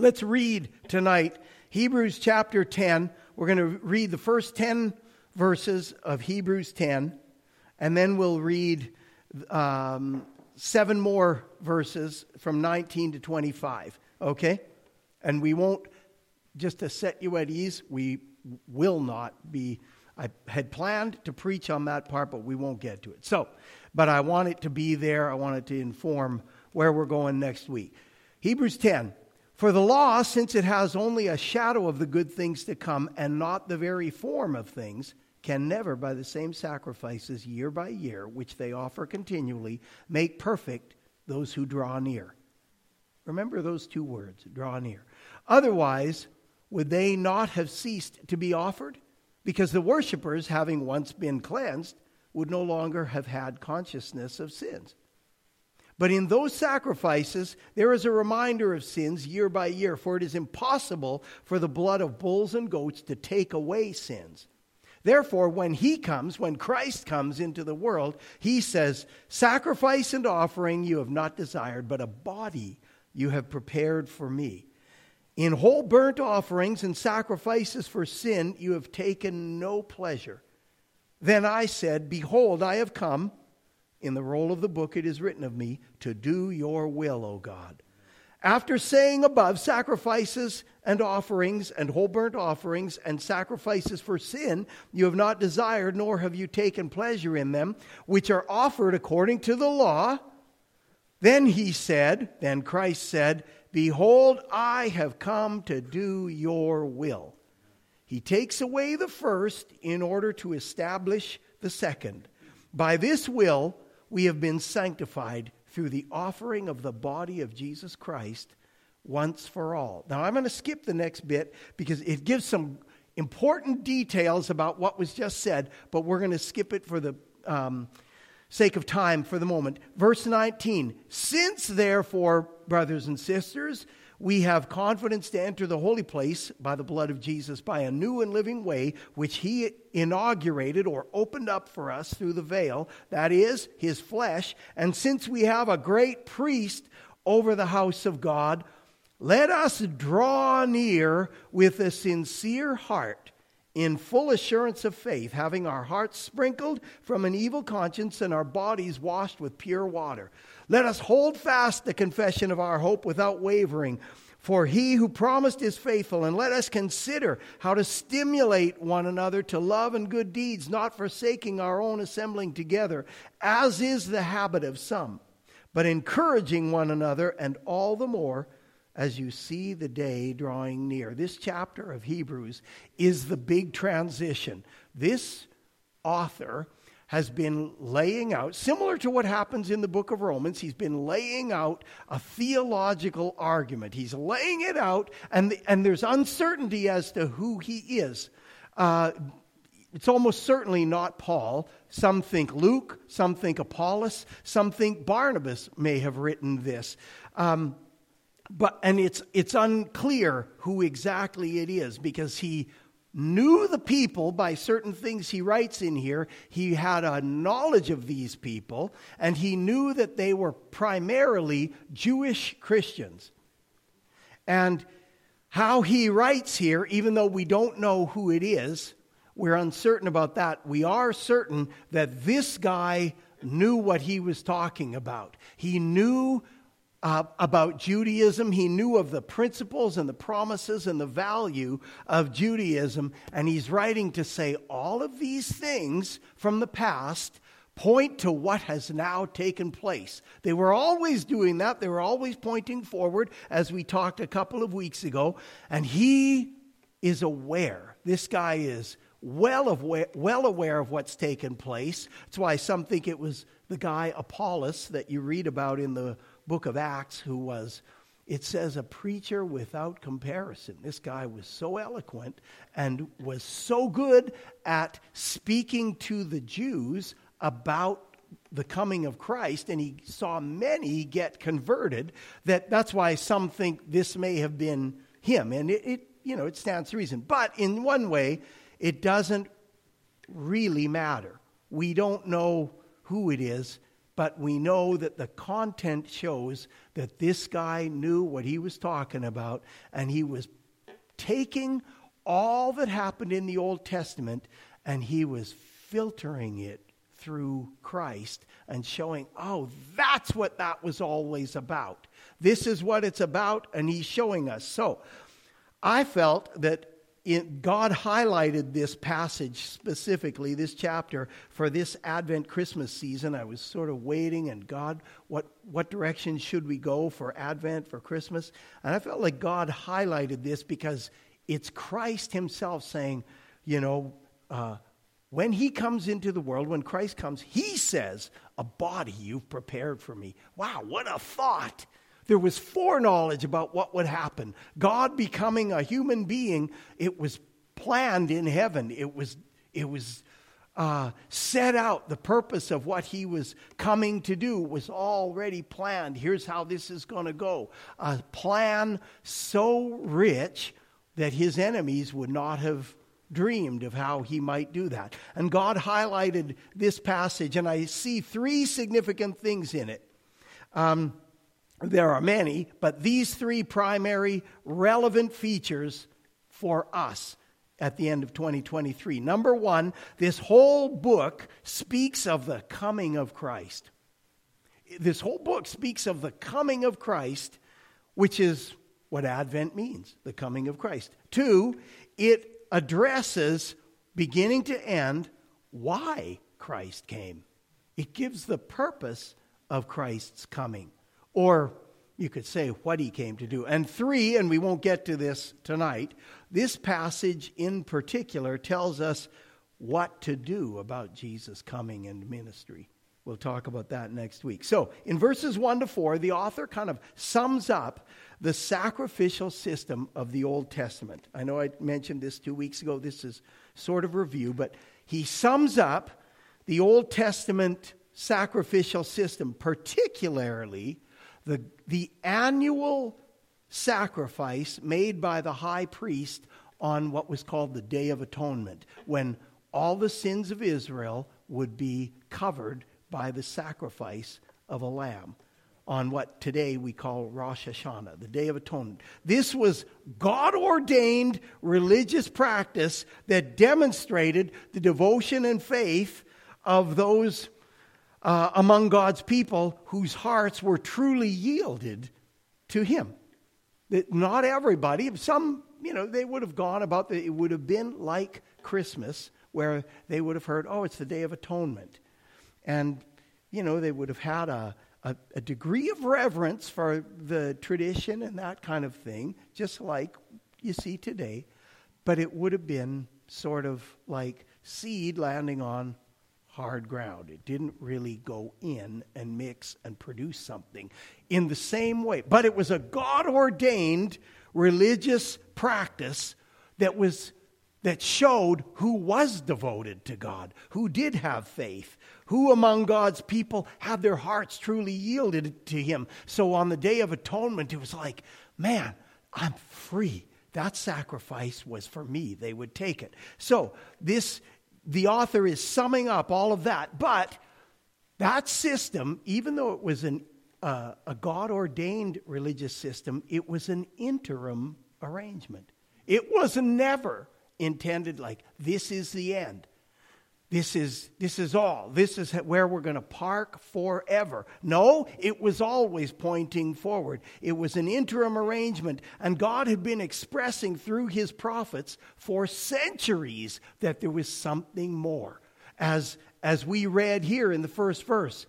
Let's read tonight Hebrews chapter 10. We're going to read the first 10 verses of Hebrews 10, and then we'll read um, seven more verses from 19 to 25. Okay? And we won't, just to set you at ease, we will not be. I had planned to preach on that part, but we won't get to it. So, but I want it to be there. I want it to inform where we're going next week. Hebrews 10. For the law, since it has only a shadow of the good things to come and not the very form of things, can never, by the same sacrifices year by year, which they offer continually, make perfect those who draw near. Remember those two words, draw near. Otherwise, would they not have ceased to be offered? Because the worshippers, having once been cleansed, would no longer have had consciousness of sins. But in those sacrifices, there is a reminder of sins year by year, for it is impossible for the blood of bulls and goats to take away sins. Therefore, when he comes, when Christ comes into the world, he says, Sacrifice and offering you have not desired, but a body you have prepared for me. In whole burnt offerings and sacrifices for sin you have taken no pleasure. Then I said, Behold, I have come. In the roll of the book it is written of me, to do your will, O God. After saying above, sacrifices and offerings and whole burnt offerings and sacrifices for sin, you have not desired, nor have you taken pleasure in them, which are offered according to the law. Then he said, then Christ said, Behold, I have come to do your will. He takes away the first in order to establish the second. By this will, we have been sanctified through the offering of the body of Jesus Christ once for all. Now, I'm going to skip the next bit because it gives some important details about what was just said, but we're going to skip it for the um, sake of time for the moment. Verse 19 Since, therefore, brothers and sisters, we have confidence to enter the holy place by the blood of Jesus, by a new and living way, which he inaugurated or opened up for us through the veil, that is, his flesh. And since we have a great priest over the house of God, let us draw near with a sincere heart in full assurance of faith, having our hearts sprinkled from an evil conscience and our bodies washed with pure water. Let us hold fast the confession of our hope without wavering. For he who promised is faithful, and let us consider how to stimulate one another to love and good deeds, not forsaking our own assembling together, as is the habit of some, but encouraging one another, and all the more as you see the day drawing near. This chapter of Hebrews is the big transition. This author has been laying out, similar to what happens in the book of Romans, he's been laying out a theological argument. He's laying it out, and, the, and there's uncertainty as to who he is. Uh, it's almost certainly not Paul. Some think Luke, some think Apollos, some think Barnabas may have written this. Um, but and it's it's unclear who exactly it is because he knew the people by certain things he writes in here. He had a knowledge of these people, and he knew that they were primarily Jewish Christians. And how he writes here, even though we don't know who it is, we're uncertain about that. We are certain that this guy knew what he was talking about. He knew uh, about Judaism. He knew of the principles and the promises and the value of Judaism. And he's writing to say all of these things from the past point to what has now taken place. They were always doing that, they were always pointing forward, as we talked a couple of weeks ago. And he is aware, this guy is well well aware of what's taken place. That's why some think it was the guy Apollos that you read about in the book of Acts who was, it says, a preacher without comparison. This guy was so eloquent and was so good at speaking to the Jews about the coming of Christ, and he saw many get converted. That that's why some think this may have been him, and it, it you know it stands to reason. But in one way, it doesn't really matter. We don't know who it is but we know that the content shows that this guy knew what he was talking about, and he was taking all that happened in the Old Testament and he was filtering it through Christ and showing, oh, that's what that was always about. This is what it's about, and he's showing us. So I felt that it, God highlighted this passage specifically, this chapter, for this Advent Christmas season. I was sort of waiting, and God, what, what direction should we go for Advent, for Christmas? And I felt like God highlighted this because it's Christ Himself saying, you know, uh, when He comes into the world, when Christ comes, He says, A body you've prepared for me. Wow, what a thought! There was foreknowledge about what would happen. God becoming a human being, it was planned in heaven. It was, it was uh, set out. The purpose of what he was coming to do was already planned. Here's how this is going to go. A plan so rich that his enemies would not have dreamed of how he might do that. And God highlighted this passage, and I see three significant things in it. Um, there are many, but these three primary relevant features for us at the end of 2023. Number one, this whole book speaks of the coming of Christ. This whole book speaks of the coming of Christ, which is what Advent means the coming of Christ. Two, it addresses, beginning to end, why Christ came. It gives the purpose of Christ's coming or you could say what he came to do. And three, and we won't get to this tonight, this passage in particular tells us what to do about Jesus' coming and ministry. We'll talk about that next week. So, in verses 1 to 4, the author kind of sums up the sacrificial system of the Old Testament. I know I mentioned this two weeks ago. This is sort of review, but he sums up the Old Testament sacrificial system, particularly the, the annual sacrifice made by the high priest on what was called the Day of Atonement, when all the sins of Israel would be covered by the sacrifice of a lamb on what today we call Rosh Hashanah, the Day of Atonement. This was God ordained religious practice that demonstrated the devotion and faith of those uh, among God's people whose hearts were truly yielded to Him. That not everybody, some, you know, they would have gone about, the, it would have been like Christmas, where they would have heard, oh, it's the Day of Atonement. And, you know, they would have had a, a, a degree of reverence for the tradition and that kind of thing, just like you see today. But it would have been sort of like seed landing on hard ground. It didn't really go in and mix and produce something in the same way. But it was a God ordained religious practice that was that showed who was devoted to God, who did have faith, who among God's people had their hearts truly yielded to Him. So on the Day of Atonement, it was like, man, I'm free. That sacrifice was for me. They would take it. So this the author is summing up all of that. But that system, even though it was an, uh, a God ordained religious system, it was an interim arrangement. It was never intended like this is the end. This is, this is all. This is where we're going to park forever. No, it was always pointing forward. It was an interim arrangement, and God had been expressing through his prophets for centuries that there was something more. As, as we read here in the first verse,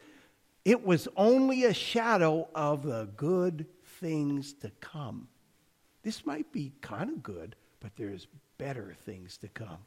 it was only a shadow of the good things to come. This might be kind of good, but there's better things to come.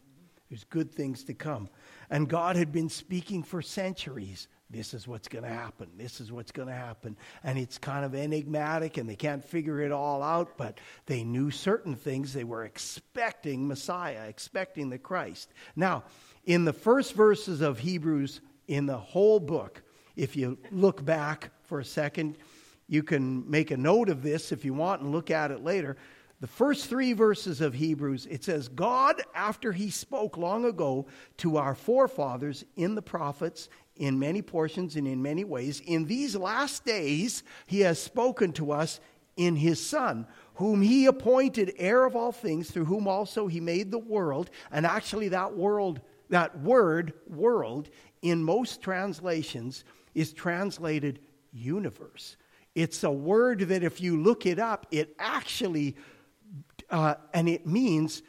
There's good things to come. And God had been speaking for centuries. This is what's going to happen. This is what's going to happen. And it's kind of enigmatic and they can't figure it all out, but they knew certain things. They were expecting Messiah, expecting the Christ. Now, in the first verses of Hebrews, in the whole book, if you look back for a second, you can make a note of this if you want and look at it later the first three verses of Hebrews, it says, God, after he spoke long ago to our forefathers in the prophets, in many portions and in many ways. In these last days, he has spoken to us in his Son, whom he appointed heir of all things, through whom also he made the world. And actually, that world, that word, world, in most translations is translated universe. It's a word that if you look it up, it actually, uh, and it means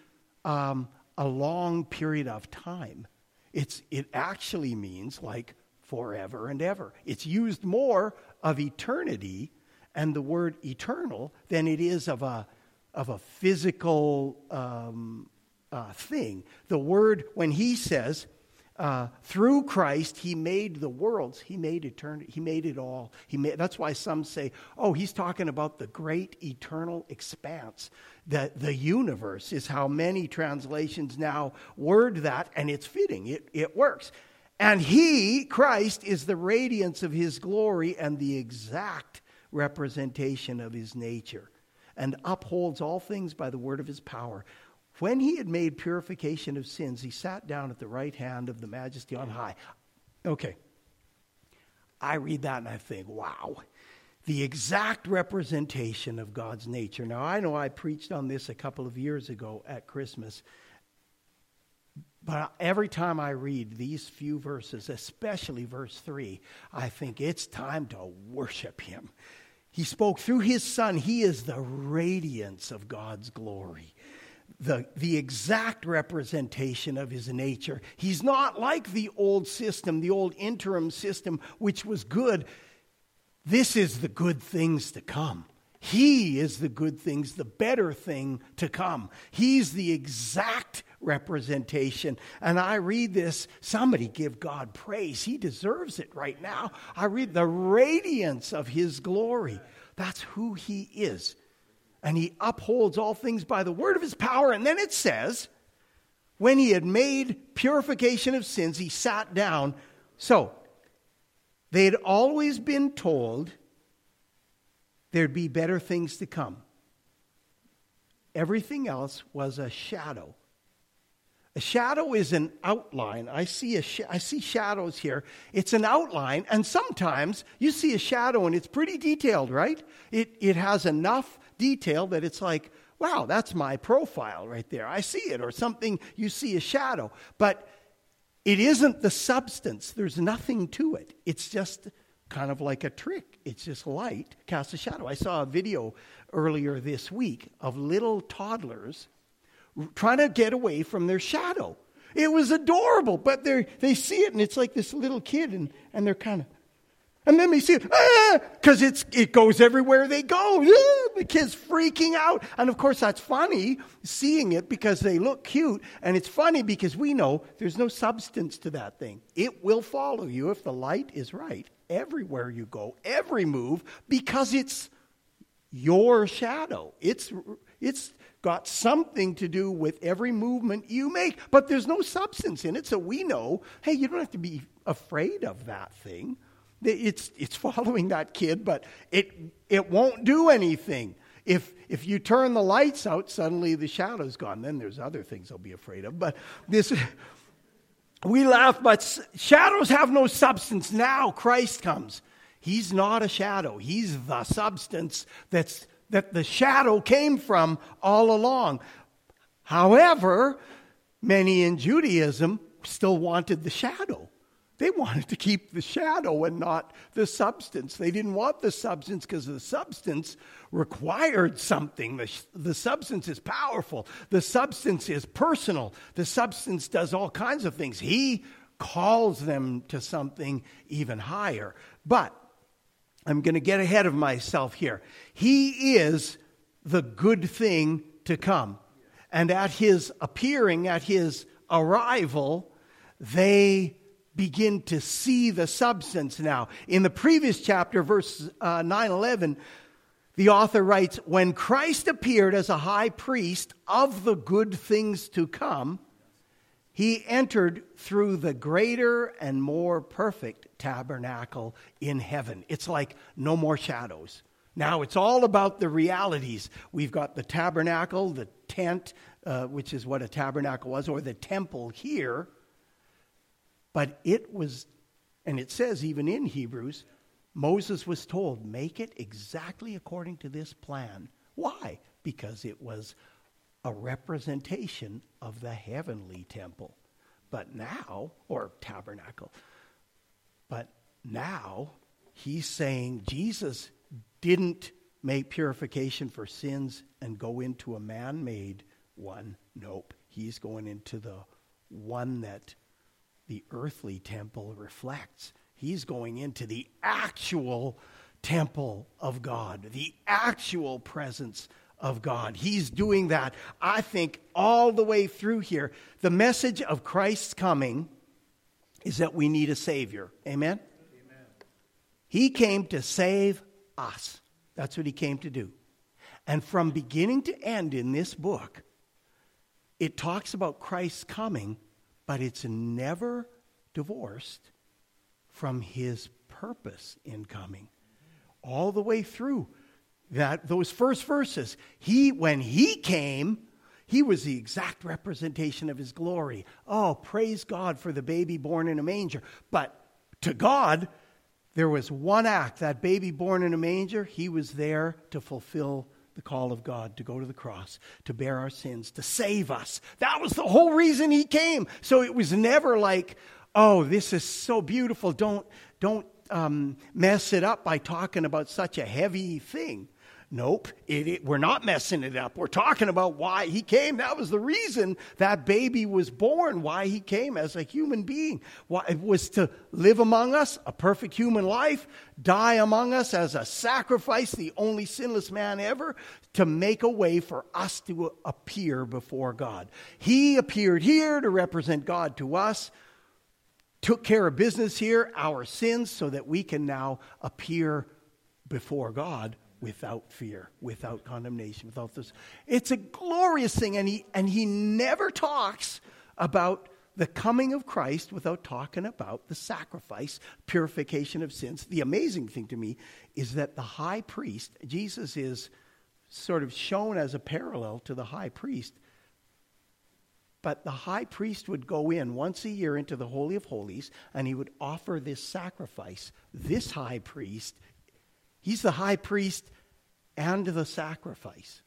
um, a long period of time. It's, it actually means like forever and ever. It's used more of eternity and the word eternal than it is of a, of a physical um, uh, thing. The word, when he says, uh, through Christ, he made the worlds. He made eternity. He made it all. He made, that's why some say, oh, he's talking about the great eternal expanse. The, the universe is how many translations now word that, and it's fitting. It, it works. And he, Christ, is the radiance of his glory and the exact representation of his nature, and upholds all things by the word of his power. When he had made purification of sins, he sat down at the right hand of the majesty on high. Okay. I read that and I think, wow, the exact representation of God's nature. Now, I know I preached on this a couple of years ago at Christmas, but every time I read these few verses, especially verse 3, I think it's time to worship him. He spoke through his son. He is the radiance of God's glory the, the exact representation of his nature. He's not like the old system, the old interim system, which was good. This is the good things to come. He is the good things, the better thing to come. He's the exact representation. And I read this, somebody give God praise. He deserves it right now. I read the radiance of his glory. That's who he is and he upholds all things by the word of his power. And then it says, when he had made purification of sins, he sat down. So, they had always been told there'd be better things to come. Everything else was a shadow. A shadow is an outline. I see, a sh- I see shadows here. It's an outline, and sometimes you see a shadow and it's pretty detailed, right? It, it has enough detail that it's like, wow, that's my profile right there. I see it. Or something, you see a shadow. But it isn't the substance, there's nothing to it. It's just kind of like a trick. It's just light casts a shadow. I saw a video earlier this week of little toddlers trying to get away from their shadow. It was adorable, but they they see it and it's like this little kid and, and they're kind of and then they see it, because ah, it's it goes everywhere they go. Ah, the kid's freaking out. And of course, that's funny seeing it because they look cute. And it's funny because we know there's no substance to that thing. It will follow you if the light is right everywhere you go, every move, because it's your shadow. It's, it's got something to do with every movement you make, but there's no substance in it. So we know hey, you don't have to be afraid of that thing. It's, it's following that kid, but it, it won't do anything. If, if you turn the lights out, suddenly the shadow's gone. Then there's other things I'll be afraid of. But this, we laugh, but shadows have no substance. Now Christ comes. He's not a shadow, He's the substance that's, that the shadow came from all along. However, many in Judaism still wanted the shadow. They wanted to keep the shadow and not the substance. They didn't want the substance because the substance required something. The, the substance is powerful, the substance is personal, the substance does all kinds of things. He calls them to something even higher. But I'm going to get ahead of myself here. He is the good thing to come. And at his appearing, at his arrival, they begin to see the substance now. In the previous chapter, verse uh, 9 11, the author writes, When Christ appeared as a high priest of the good things to come, he entered through the greater and more perfect tabernacle in heaven. It's like no more shadows. Now it's all about the realities. We've got the tabernacle, the tent, uh, which is what a tabernacle was, or the temple here but it was And it says, even in Hebrews, Moses was told, make it exactly according to this plan. Why? Because it was a representation of the heavenly temple. But now, or tabernacle, but now he's saying Jesus didn't make purification for sins and go into a man made one. Nope. He's going into the one that the earthly temple reflects. He's going into the actual temple of God, the actual presence of God. He's doing that, I think, all the way through here. The message of Christ's coming is that we need a Savior. Amen? Amen? He came to save us. That's what he came to do. And from beginning to end in this book, it talks about Christ's coming, but it's never divorced from his purpose in coming. All the way through that those first verses, he when he came, he was the exact representation of his glory. Oh, praise God for the baby born in a manger. But to God, there was one act that baby born in a manger, he was there to fulfill the call of God to go to the cross, to bear our sins, to save us. That was the whole reason he came. So it was never like, oh, this is so beautiful. Don't, don't um, mess it up by talking about such a heavy thing. Nope, it, it, we're not messing it up. We're talking about why he came. That was the reason that baby was born, why he came as a human being. Why, it was to live among us, a perfect human life, die among us as a sacrifice, the only sinless man ever, to make a way for us to appear before God. He appeared here to represent God to us, took care of business here, our sins, so that we can now appear before God without fear, without condemnation, without this. It's a glorious thing, and he, and he never talks about the coming of Christ without talking about the sacrifice, purification of sins. The amazing thing to me is that the high priest, Jesus is sort of shown as a parallel to the high priest. But the high priest would go in once a year into the Holy of Holies and he would offer this sacrifice. This high priest He's the high priest and the sacrifice.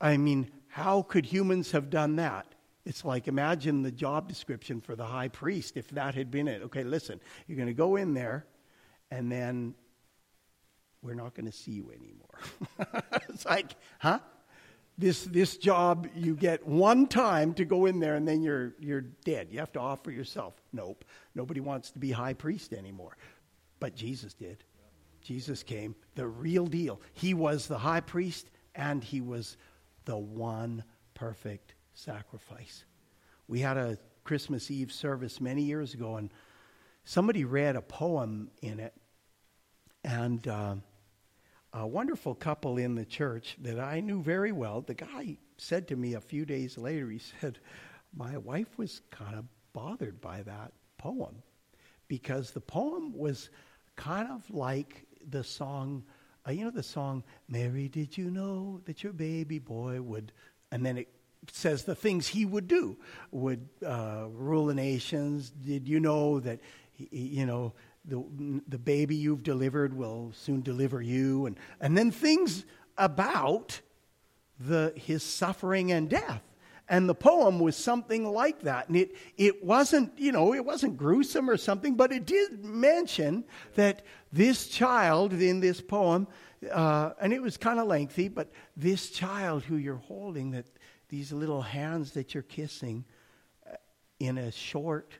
I mean, how could humans have done that? It's like imagine the job description for the high priest if that had been it. Okay, listen, you're going to go in there, and then we're not going to see you anymore. it's like, huh? This, this job, you get one time to go in there and then you're, you're dead. You have to offer yourself. Nope. Nobody wants to be high priest anymore. But Jesus did. Jesus came, the real deal. He was the high priest and he was the one perfect sacrifice. We had a Christmas Eve service many years ago, and somebody read a poem in it. And uh, a wonderful couple in the church that I knew very well, the guy said to me a few days later, he said, My wife was kind of bothered by that poem because the poem was kind of like the song, uh, you know, the song, Mary, did you know that your baby boy would, and then it says the things he would do, would uh, rule the nations. Did you know that, he, you know, the, the baby you've delivered will soon deliver you? And, and then things about the, his suffering and death. And the poem was something like that. And it, it wasn't, you know, it wasn't gruesome or something, but it did mention that this child in this poem, uh, and it was kind of lengthy, but this child who you're holding, that these little hands that you're kissing, uh, in a short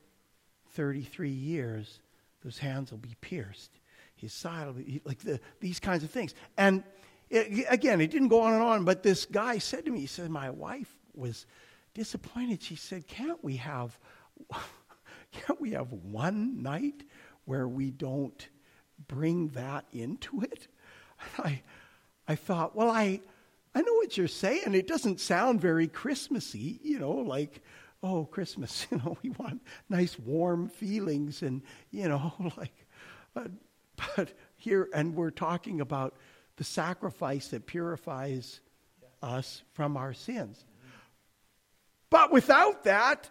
33 years, those hands will be pierced. His side will be, like the, these kinds of things. And it, again, it didn't go on and on, but this guy said to me, he said, My wife was disappointed. She said, "Can't we have can't we have one night where we don't bring that into it?" And I I thought, "Well, I I know what you're saying. It doesn't sound very Christmassy, you know, like oh, Christmas, you know, we want nice warm feelings and, you know, like but, but here and we're talking about the sacrifice that purifies us from our sins. But without that,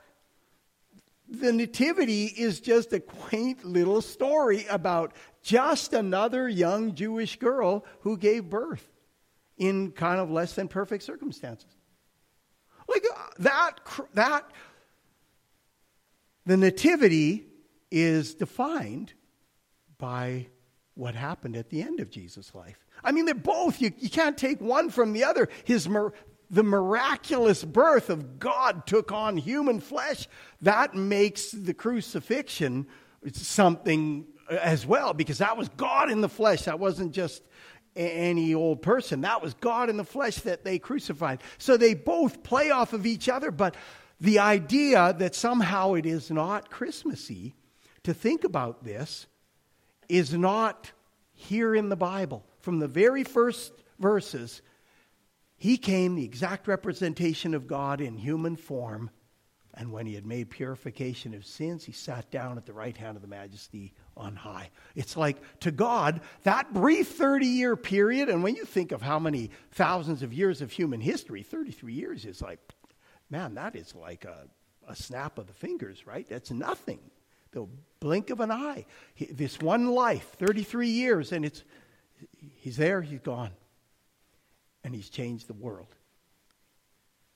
the Nativity is just a quaint little story about just another young Jewish girl who gave birth in kind of less than perfect circumstances. Like uh, that, that, the Nativity is defined by what happened at the end of Jesus' life. I mean, they're both, you, you can't take one from the other. His, the miraculous birth of God took on human flesh, that makes the crucifixion something uh, as well, because that was God in the flesh. That wasn't just any old person. That was God in the flesh that they crucified. So they both play off of each other, but the idea that somehow it is not Christmassy to think about this is not here in the Bible. From the very first verses, he came the exact representation of God in human form. And when he had made purification of sins, he sat down at the right hand of the majesty on high. It's like to God, that brief 30 year period, and when you think of how many thousands of years of human history, 33 years is like, man, that is like a, a snap of the fingers, right? That's nothing. The blink of an eye. This one life, 33 years, and it's, he's there, he's gone and he's changed the world.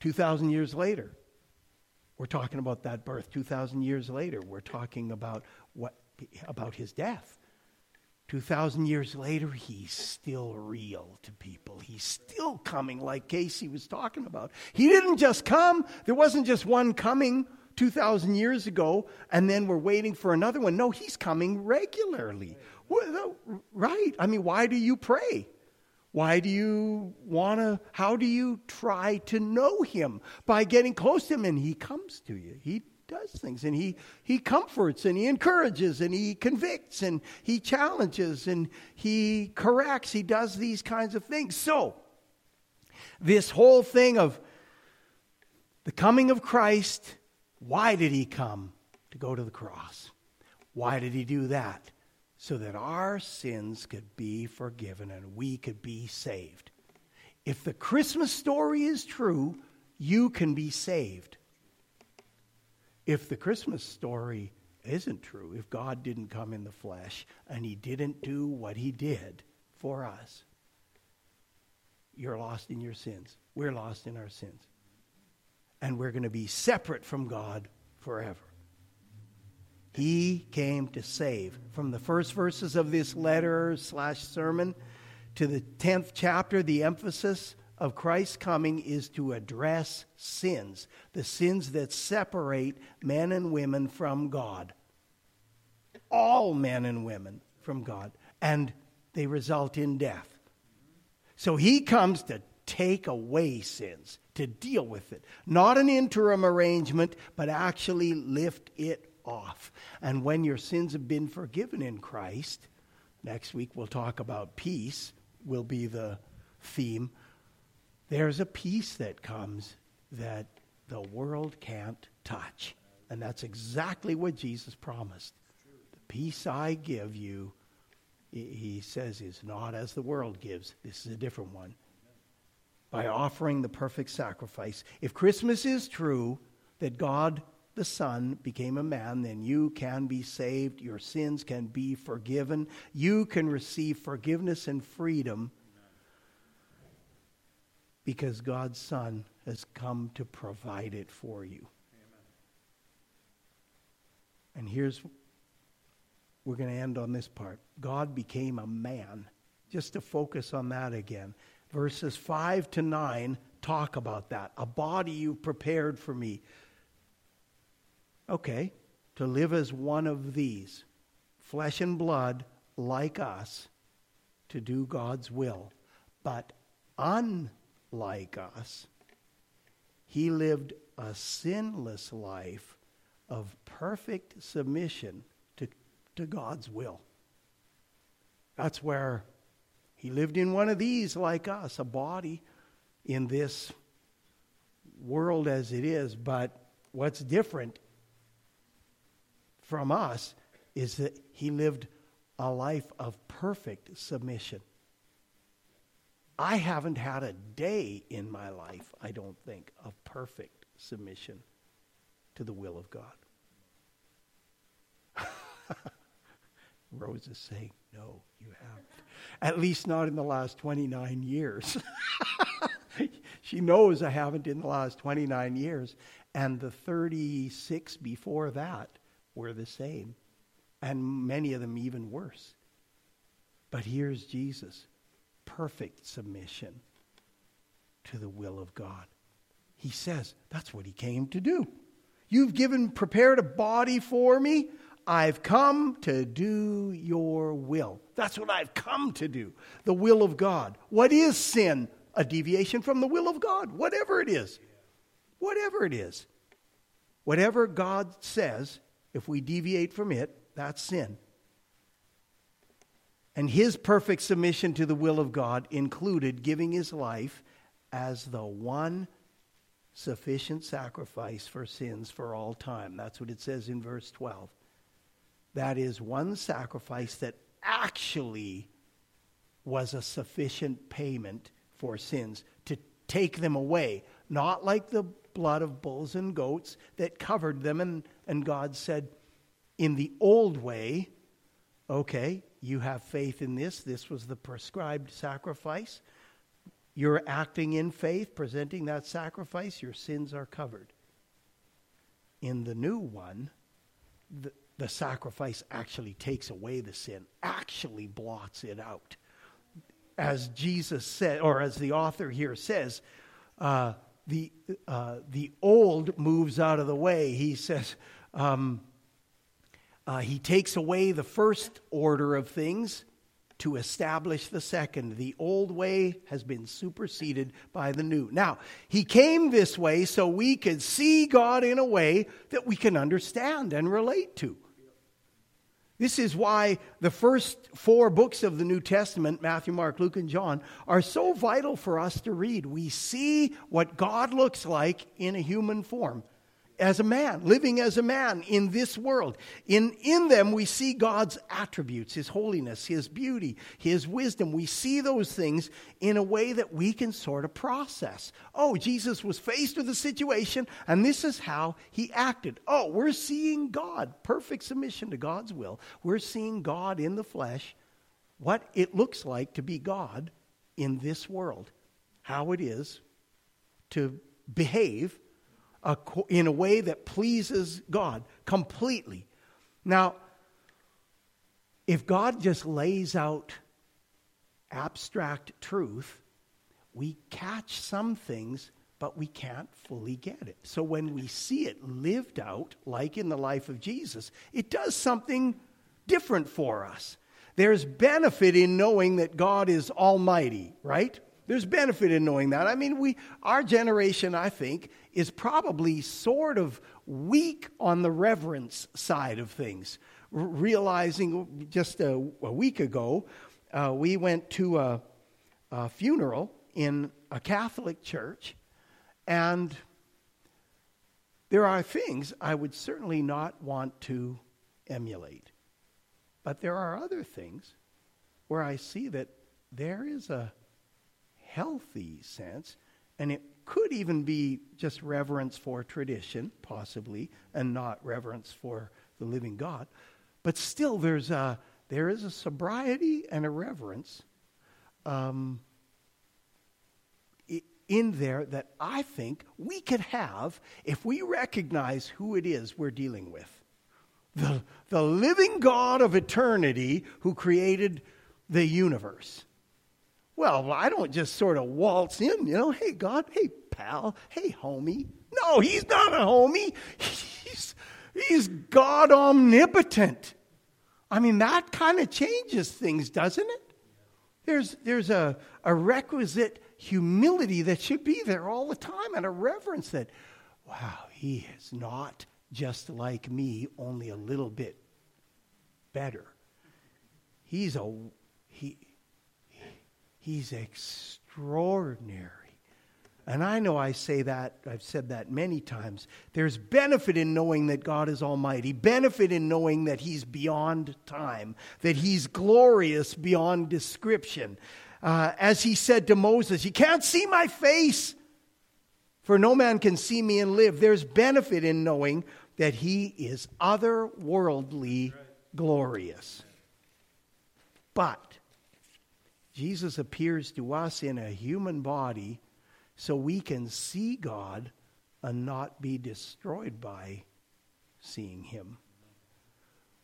2,000 years later, we're talking about that birth. 2,000 years later, we're talking about, what, about his death. 2,000 years later, he's still real to people. He's still coming, like Casey was talking about. He didn't just come, there wasn't just one coming 2,000 years ago, and then we're waiting for another one. No, he's coming regularly. Right? I mean, why do you pray? Why do you want to, how do you try to know him? By getting close to him, and he comes to you. He does things, and he, he comforts, and he encourages, and he convicts, and he challenges, and he corrects. He does these kinds of things. So, this whole thing of the coming of Christ, why did he come? To go to the cross. Why did he do that? So that our sins could be forgiven and we could be saved. If the Christmas story is true, you can be saved. If the Christmas story isn't true, if God didn't come in the flesh and he didn't do what he did for us, you're lost in your sins. We're lost in our sins. And we're going to be separate from God forever. He came to save. From the first verses of this letter slash sermon to the 10th chapter, the emphasis of Christ's coming is to address sins, the sins that separate men and women from God. All men and women from God. And they result in death. So he comes to take away sins, to deal with it. Not an interim arrangement, but actually lift it off. And when your sins have been forgiven in Christ, next week we'll talk about peace, will be the theme. There's a peace that comes that the world can't touch. And that's exactly what Jesus promised. The peace I give you, he says, is not as the world gives. This is a different one. By offering the perfect sacrifice. If Christmas is true, that God the Son became a man, then you can be saved. Your sins can be forgiven. You can receive forgiveness and freedom because God's Son has come to provide it for you. Amen. And here's, we're going to end on this part. God became a man. Just to focus on that again. Verses 5 to 9 talk about that. A body you prepared for me. Okay, to live as one of these, flesh and blood like us, to do God's will. But unlike us, he lived a sinless life of perfect submission to, to God's will. That's where he lived in one of these like us, a body in this world as it is. But what's different from us is that he lived a life of perfect submission. I haven't had a day in my life, I don't think, of perfect submission to the will of God. Rose is saying, No, you haven't. At least not in the last 29 years. she knows I haven't in the last 29 years. And the 36 before that were the same. And many of them even worse. But here's Jesus perfect submission to the will of God. He says, That's what he came to do. You've given, prepared a body for me. I've come to do your will. That's what I've come to do. The will of God. What is sin? A deviation from the will of God, whatever it is. Whatever it is. Whatever God says, if we deviate from it, that's sin. And his perfect submission to the will of God included giving his life as the one sufficient sacrifice for sins for all time. That's what it says in verse 12. That is one sacrifice that actually was a sufficient payment for sins to take them away. Not like the blood of bulls and goats that covered them, and, and God said, in the old way, okay, you have faith in this. This was the prescribed sacrifice. You're acting in faith, presenting that sacrifice, your sins are covered. In the new one, the, the sacrifice actually takes away the sin, actually blots it out. As Jesus said, or as the author here says, uh, the, uh, the old moves out of the way. He says, um, uh, he takes away the first order of things to establish the second. The old way has been superseded by the new. Now, he came this way so we could see God in a way that we can understand and relate to. This is why the first four books of the New Testament, Matthew, Mark, Luke, and John, are so vital for us to read. We see what God looks like in a human form as a man, living as a man in this world. In, in them, we see God's attributes, His holiness, His beauty, His wisdom. We see those things in a way that we can sort of process. Oh, Jesus was faced with a situation, and this is how He acted. Oh, we're seeing God, perfect submission to God's will. We're seeing God in the flesh, what it looks like to be God in this world, how it is to behave in a way that pleases God completely. Now, if God just lays out abstract truth, we catch some things, but we can't fully get it. So when we see it lived out, like in the life of Jesus, it does something different for us. There's benefit in knowing that God is almighty, right? There's benefit in knowing that. I mean, we, our generation, I think, is probably sort of weak on the reverence side of things. R- realizing just a, a week ago, uh, we went to a, a funeral in a Catholic church, and there are things I would certainly not want to emulate. But there are other things where I see that there is a healthy sense, and it could even be just reverence for tradition, possibly, and not reverence for the living God. But still, there's a, there is a sobriety and a reverence um, in there that I think we could have if we recognize who it is we're dealing with. The, the living God of eternity who created the universe. Well, I don't just sort of waltz in, you know, hey, God, hey, pal, hey, homie. No, he's not a homie. He's, he's God omnipotent. I mean, that kind of changes things, doesn't it? There's, there's a, a requisite humility that should be there all the time and a reverence that, wow, he is not just like me, only a little bit better. He's a, he, He's extraordinary. And I know I say that, I've said that many times. There's benefit in knowing that God is almighty, benefit in knowing that He's beyond time, that He's glorious beyond description. Uh, as He said to Moses, You can't see my face, for no man can see me and live. There's benefit in knowing that He is otherworldly glorious. But Jesus appears to us in a human body so we can see God and not be destroyed by seeing Him.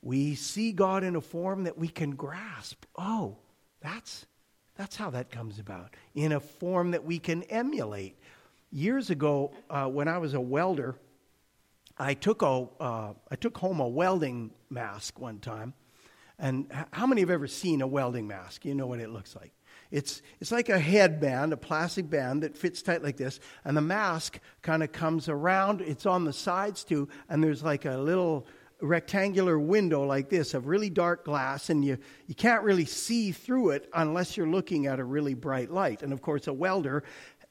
We see God in a form that we can grasp. Oh, that's, that's how that comes about. In a form that we can emulate. Years ago, uh, when I was a welder, I took, a, uh, I took home a welding mask one time. And how many have ever seen a welding mask? You know what it looks like. It's, it's like a headband, a plastic band that fits tight like this, and the mask kind of comes around. It's on the sides too, and there's like a little rectangular window like this of really dark glass, and you, you can't really see through it unless you're looking at a really bright light. And of course, a welder,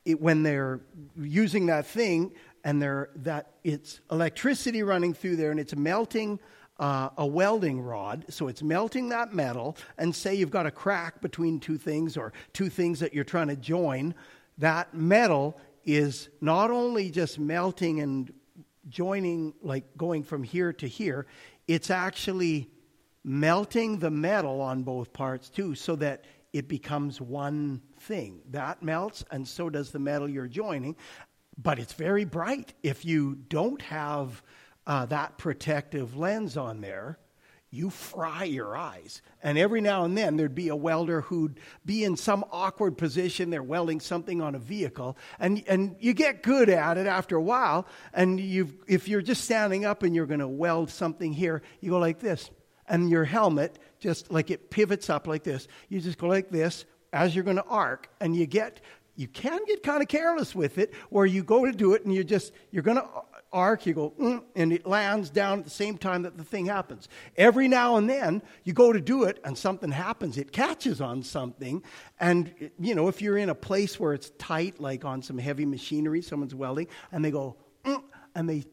it, when they're using that thing, and they're, that it's electricity running through there, and it's melting uh, a welding rod, so it's melting that metal, and say you've got a crack between two things or two things that you're trying to join, that metal is not only just melting and joining, like going from here to here, it's actually melting the metal on both parts too, so that it becomes one thing. That melts, and so does the metal you're joining. But it's very bright. If you don't have uh, that protective lens on there, you fry your eyes. And every now and then there'd be a welder who'd be in some awkward position. They're welding something on a vehicle. And, and you get good at it after a while. And you if you're just standing up and you're going to weld something here, you go like this. And your helmet, just like it pivots up like this, you just go like this as you're going to arc. And you get, you can get kind of careless with it where you go to do it and you just, you're going to arc, you go, mm, and it lands down at the same time that the thing happens. Every now and then, you go to do it, and something happens. It catches on something. And, you know, if you're in a place where it's tight, like on some heavy machinery, someone's welding, and they go, mm, and they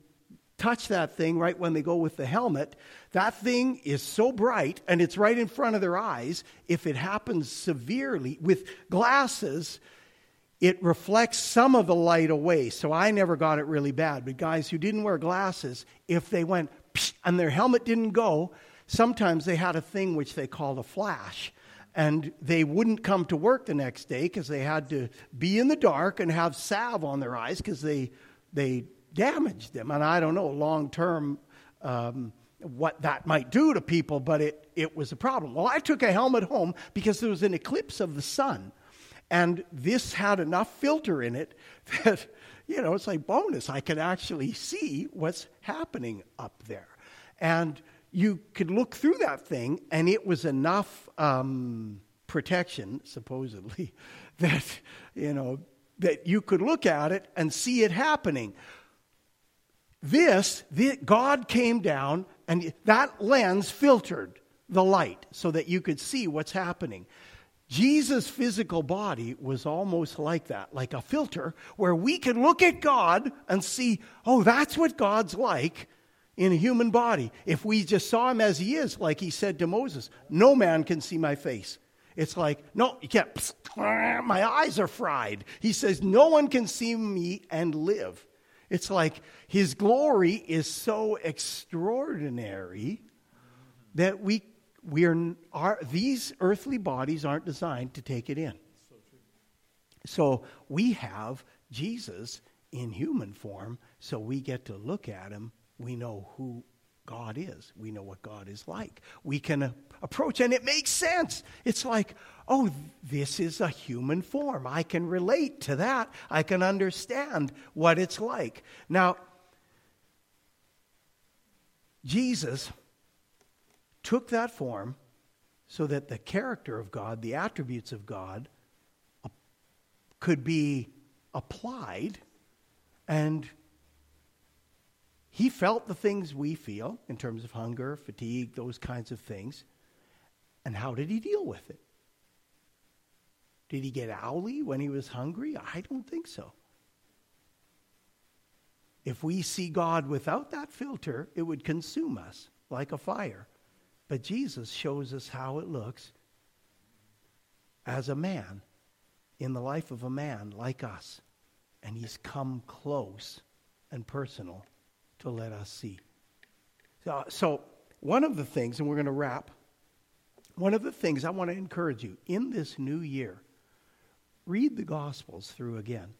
touch that thing right when they go with the helmet, that thing is so bright and it's right in front of their eyes. If it happens severely with glasses, it reflects some of the light away. So I never got it really bad. But guys who didn't wear glasses, if they went and their helmet didn't go, sometimes they had a thing which they called a flash. And they wouldn't come to work the next day because they had to be in the dark and have salve on their eyes because they, they damaged them. And I don't know long term um, what that might do to people, but it, it was a problem. Well, I took a helmet home because there was an eclipse of the sun. And this had enough filter in it that, you know, it's like bonus. I can actually see what's happening up there. And you could look through that thing, and it was enough um, protection, supposedly, that, you know, that you could look at it and see it happening. This, God came down, and that lens filtered the light so that you could see what's happening. Jesus' physical body was almost like that, like a filter where we can look at God and see, oh, that's what God's like in a human body. If we just saw him as he is, like he said to Moses, no man can see my face. It's like, no, you can't. My eyes are fried. He says, no one can see me and live. It's like his glory is so extraordinary that we we are, these earthly bodies aren't designed to take it in. So we have Jesus in human form, so we get to look at him. We know who God is. We know what God is like. We can approach, and it makes sense. It's like, oh, this is a human form. I can relate to that. I can understand what it's like. Now, Jesus took that form so that the character of God, the attributes of God, uh, could be applied and he felt the things we feel in terms of hunger, fatigue, those kinds of things. And how did he deal with it? Did he get owly when he was hungry? I don't think so. If we see God without that filter, it would consume us like a fire. But Jesus shows us how it looks as a man, in the life of a man like us. And he's come close and personal to let us see. So, so one of the things, and we're going to wrap, one of the things I want to encourage you in this new year, read the Gospels through again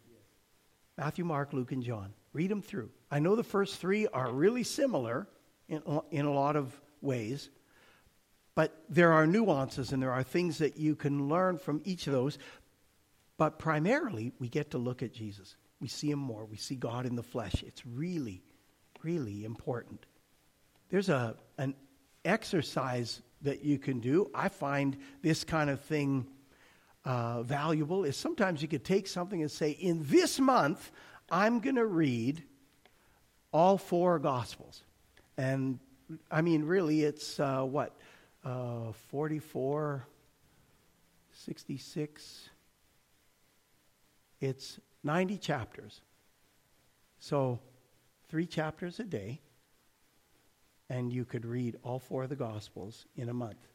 Matthew, Mark, Luke, and John. Read them through. I know the first three are really similar in, in a lot of ways, but there are nuances and there are things that you can learn from each of those. But primarily, we get to look at Jesus. We see him more. We see God in the flesh. It's really, really important. There's a, an exercise that you can do. I find this kind of thing uh, valuable is sometimes you could take something and say, in this month, I'm going to read all four Gospels. And I mean, really, it's uh, what? Uh, 44, 66. It's 90 chapters. So, three chapters a day, and you could read all four of the Gospels in a month.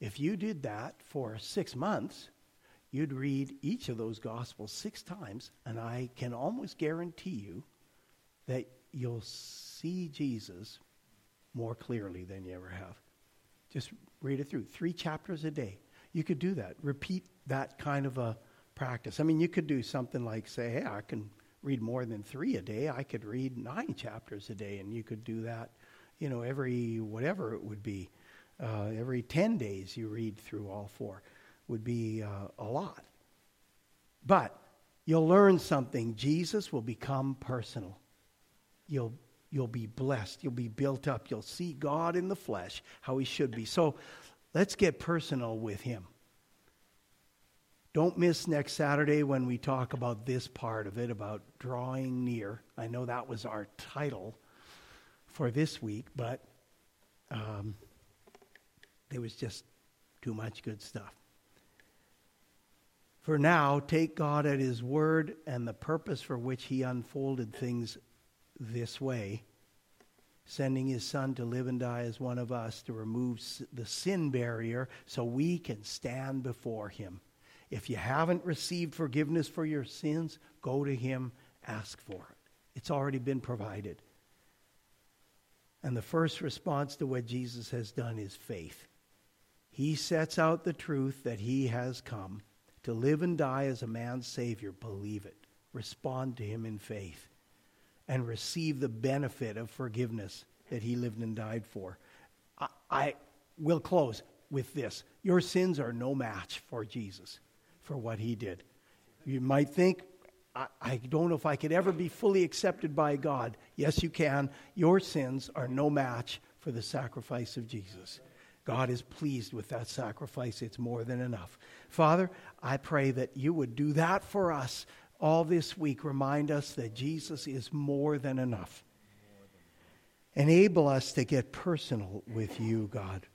If you did that for six months, you'd read each of those Gospels six times, and I can almost guarantee you that you'll see Jesus more clearly than you ever have. Just read it through. Three chapters a day. You could do that. Repeat that kind of a practice. I mean, you could do something like say, hey, I can read more than three a day. I could read nine chapters a day, and you could do that, you know, every whatever it would be. Uh, every 10 days you read through all four would be uh, a lot. But you'll learn something. Jesus will become personal. You'll, you'll be blessed. You'll be built up. You'll see God in the flesh, how he should be. So let's get personal with him. Don't miss next Saturday when we talk about this part of it, about drawing near. I know that was our title for this week, but um, there was just too much good stuff. For now, take God at His word and the purpose for which He unfolded things this way, sending His Son to live and die as one of us to remove the sin barrier so we can stand before Him. If you haven't received forgiveness for your sins, go to Him, ask for it. It's already been provided. And the first response to what Jesus has done is faith. He sets out the truth that he has come to live and die as a man's Savior. Believe it. Respond to him in faith and receive the benefit of forgiveness that he lived and died for. I, I will close with this. Your sins are no match for Jesus, for what he did. You might think, I, I don't know if I could ever be fully accepted by God. Yes, you can. Your sins are no match for the sacrifice of Jesus. God is pleased with that sacrifice. It's more than enough. Father, I pray that you would do that for us all this week. Remind us that Jesus is more than enough. Enable us to get personal with you, God,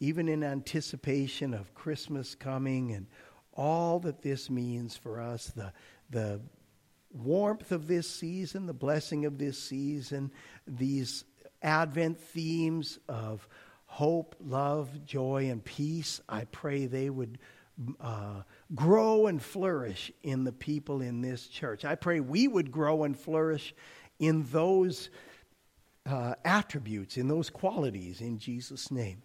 even in anticipation of Christmas coming and all that this means for us, the, the warmth of this season, the blessing of this season, these Advent themes of hope, love, joy, and peace. I pray they would uh, grow and flourish in the people in this church. I pray we would grow and flourish in those uh, attributes, in those qualities, in Jesus' name.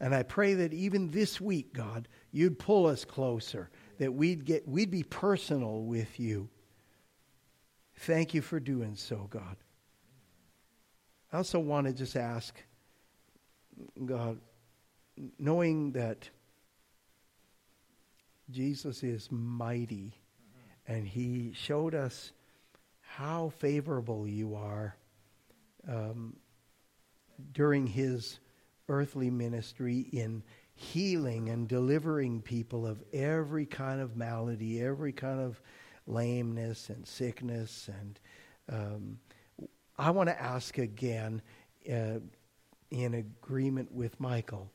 And I pray that even this week, God, you'd pull us closer, that we'd get we'd be personal with you. Thank you for doing so, God. I also want to just ask God, knowing that Jesus is mighty and he showed us how favorable you are um, during his earthly ministry in healing and delivering people of every kind of malady, every kind of lameness and sickness. And um, I want to ask again. Uh, in agreement with Michael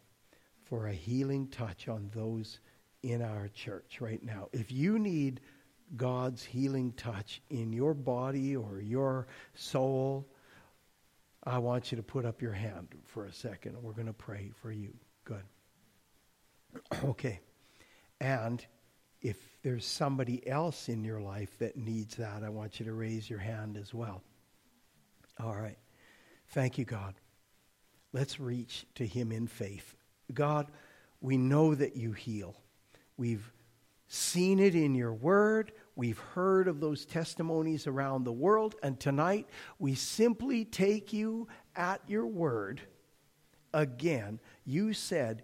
for a healing touch on those in our church right now. If you need God's healing touch in your body or your soul, I want you to put up your hand for a second we're going to pray for you. Good. okay. And if there's somebody else in your life that needs that, I want you to raise your hand as well. All right. Thank you, God. Let's reach to him in faith. God, we know that you heal. We've seen it in your word. We've heard of those testimonies around the world. And tonight, we simply take you at your word. Again, you said,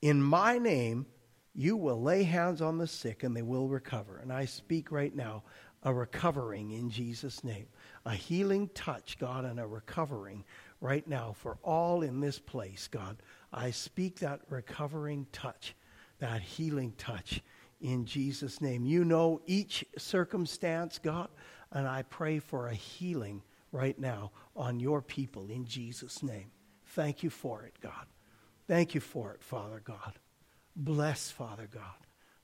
In my name, you will lay hands on the sick and they will recover. And I speak right now a recovering in Jesus' name, a healing touch, God, and a recovering right now for all in this place, God. I speak that recovering touch, that healing touch in Jesus' name. You know each circumstance, God, and I pray for a healing right now on your people in Jesus' name. Thank you for it, God. Thank you for it, Father God. Bless, Father God.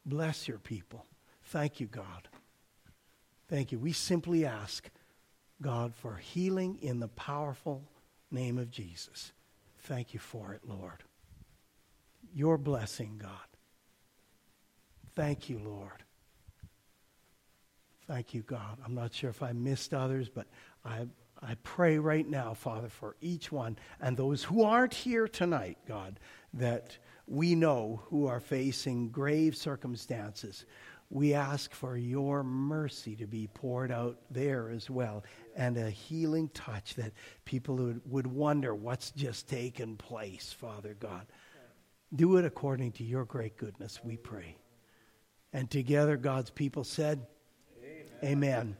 Bless your people. Thank you, God. Thank you. We simply ask, God, for healing in the powerful name of Jesus. Thank you for it, Lord. Your blessing, God. Thank you, Lord. Thank you, God. I'm not sure if I missed others, but I, I pray right now, Father, for each one and those who aren't here tonight, God, that we know who are facing grave circumstances. We ask for your mercy to be poured out there as well and a healing touch that people would, would wonder what's just taken place, Father God. Do it according to your great goodness, we pray. And together, God's people said, Amen. Amen.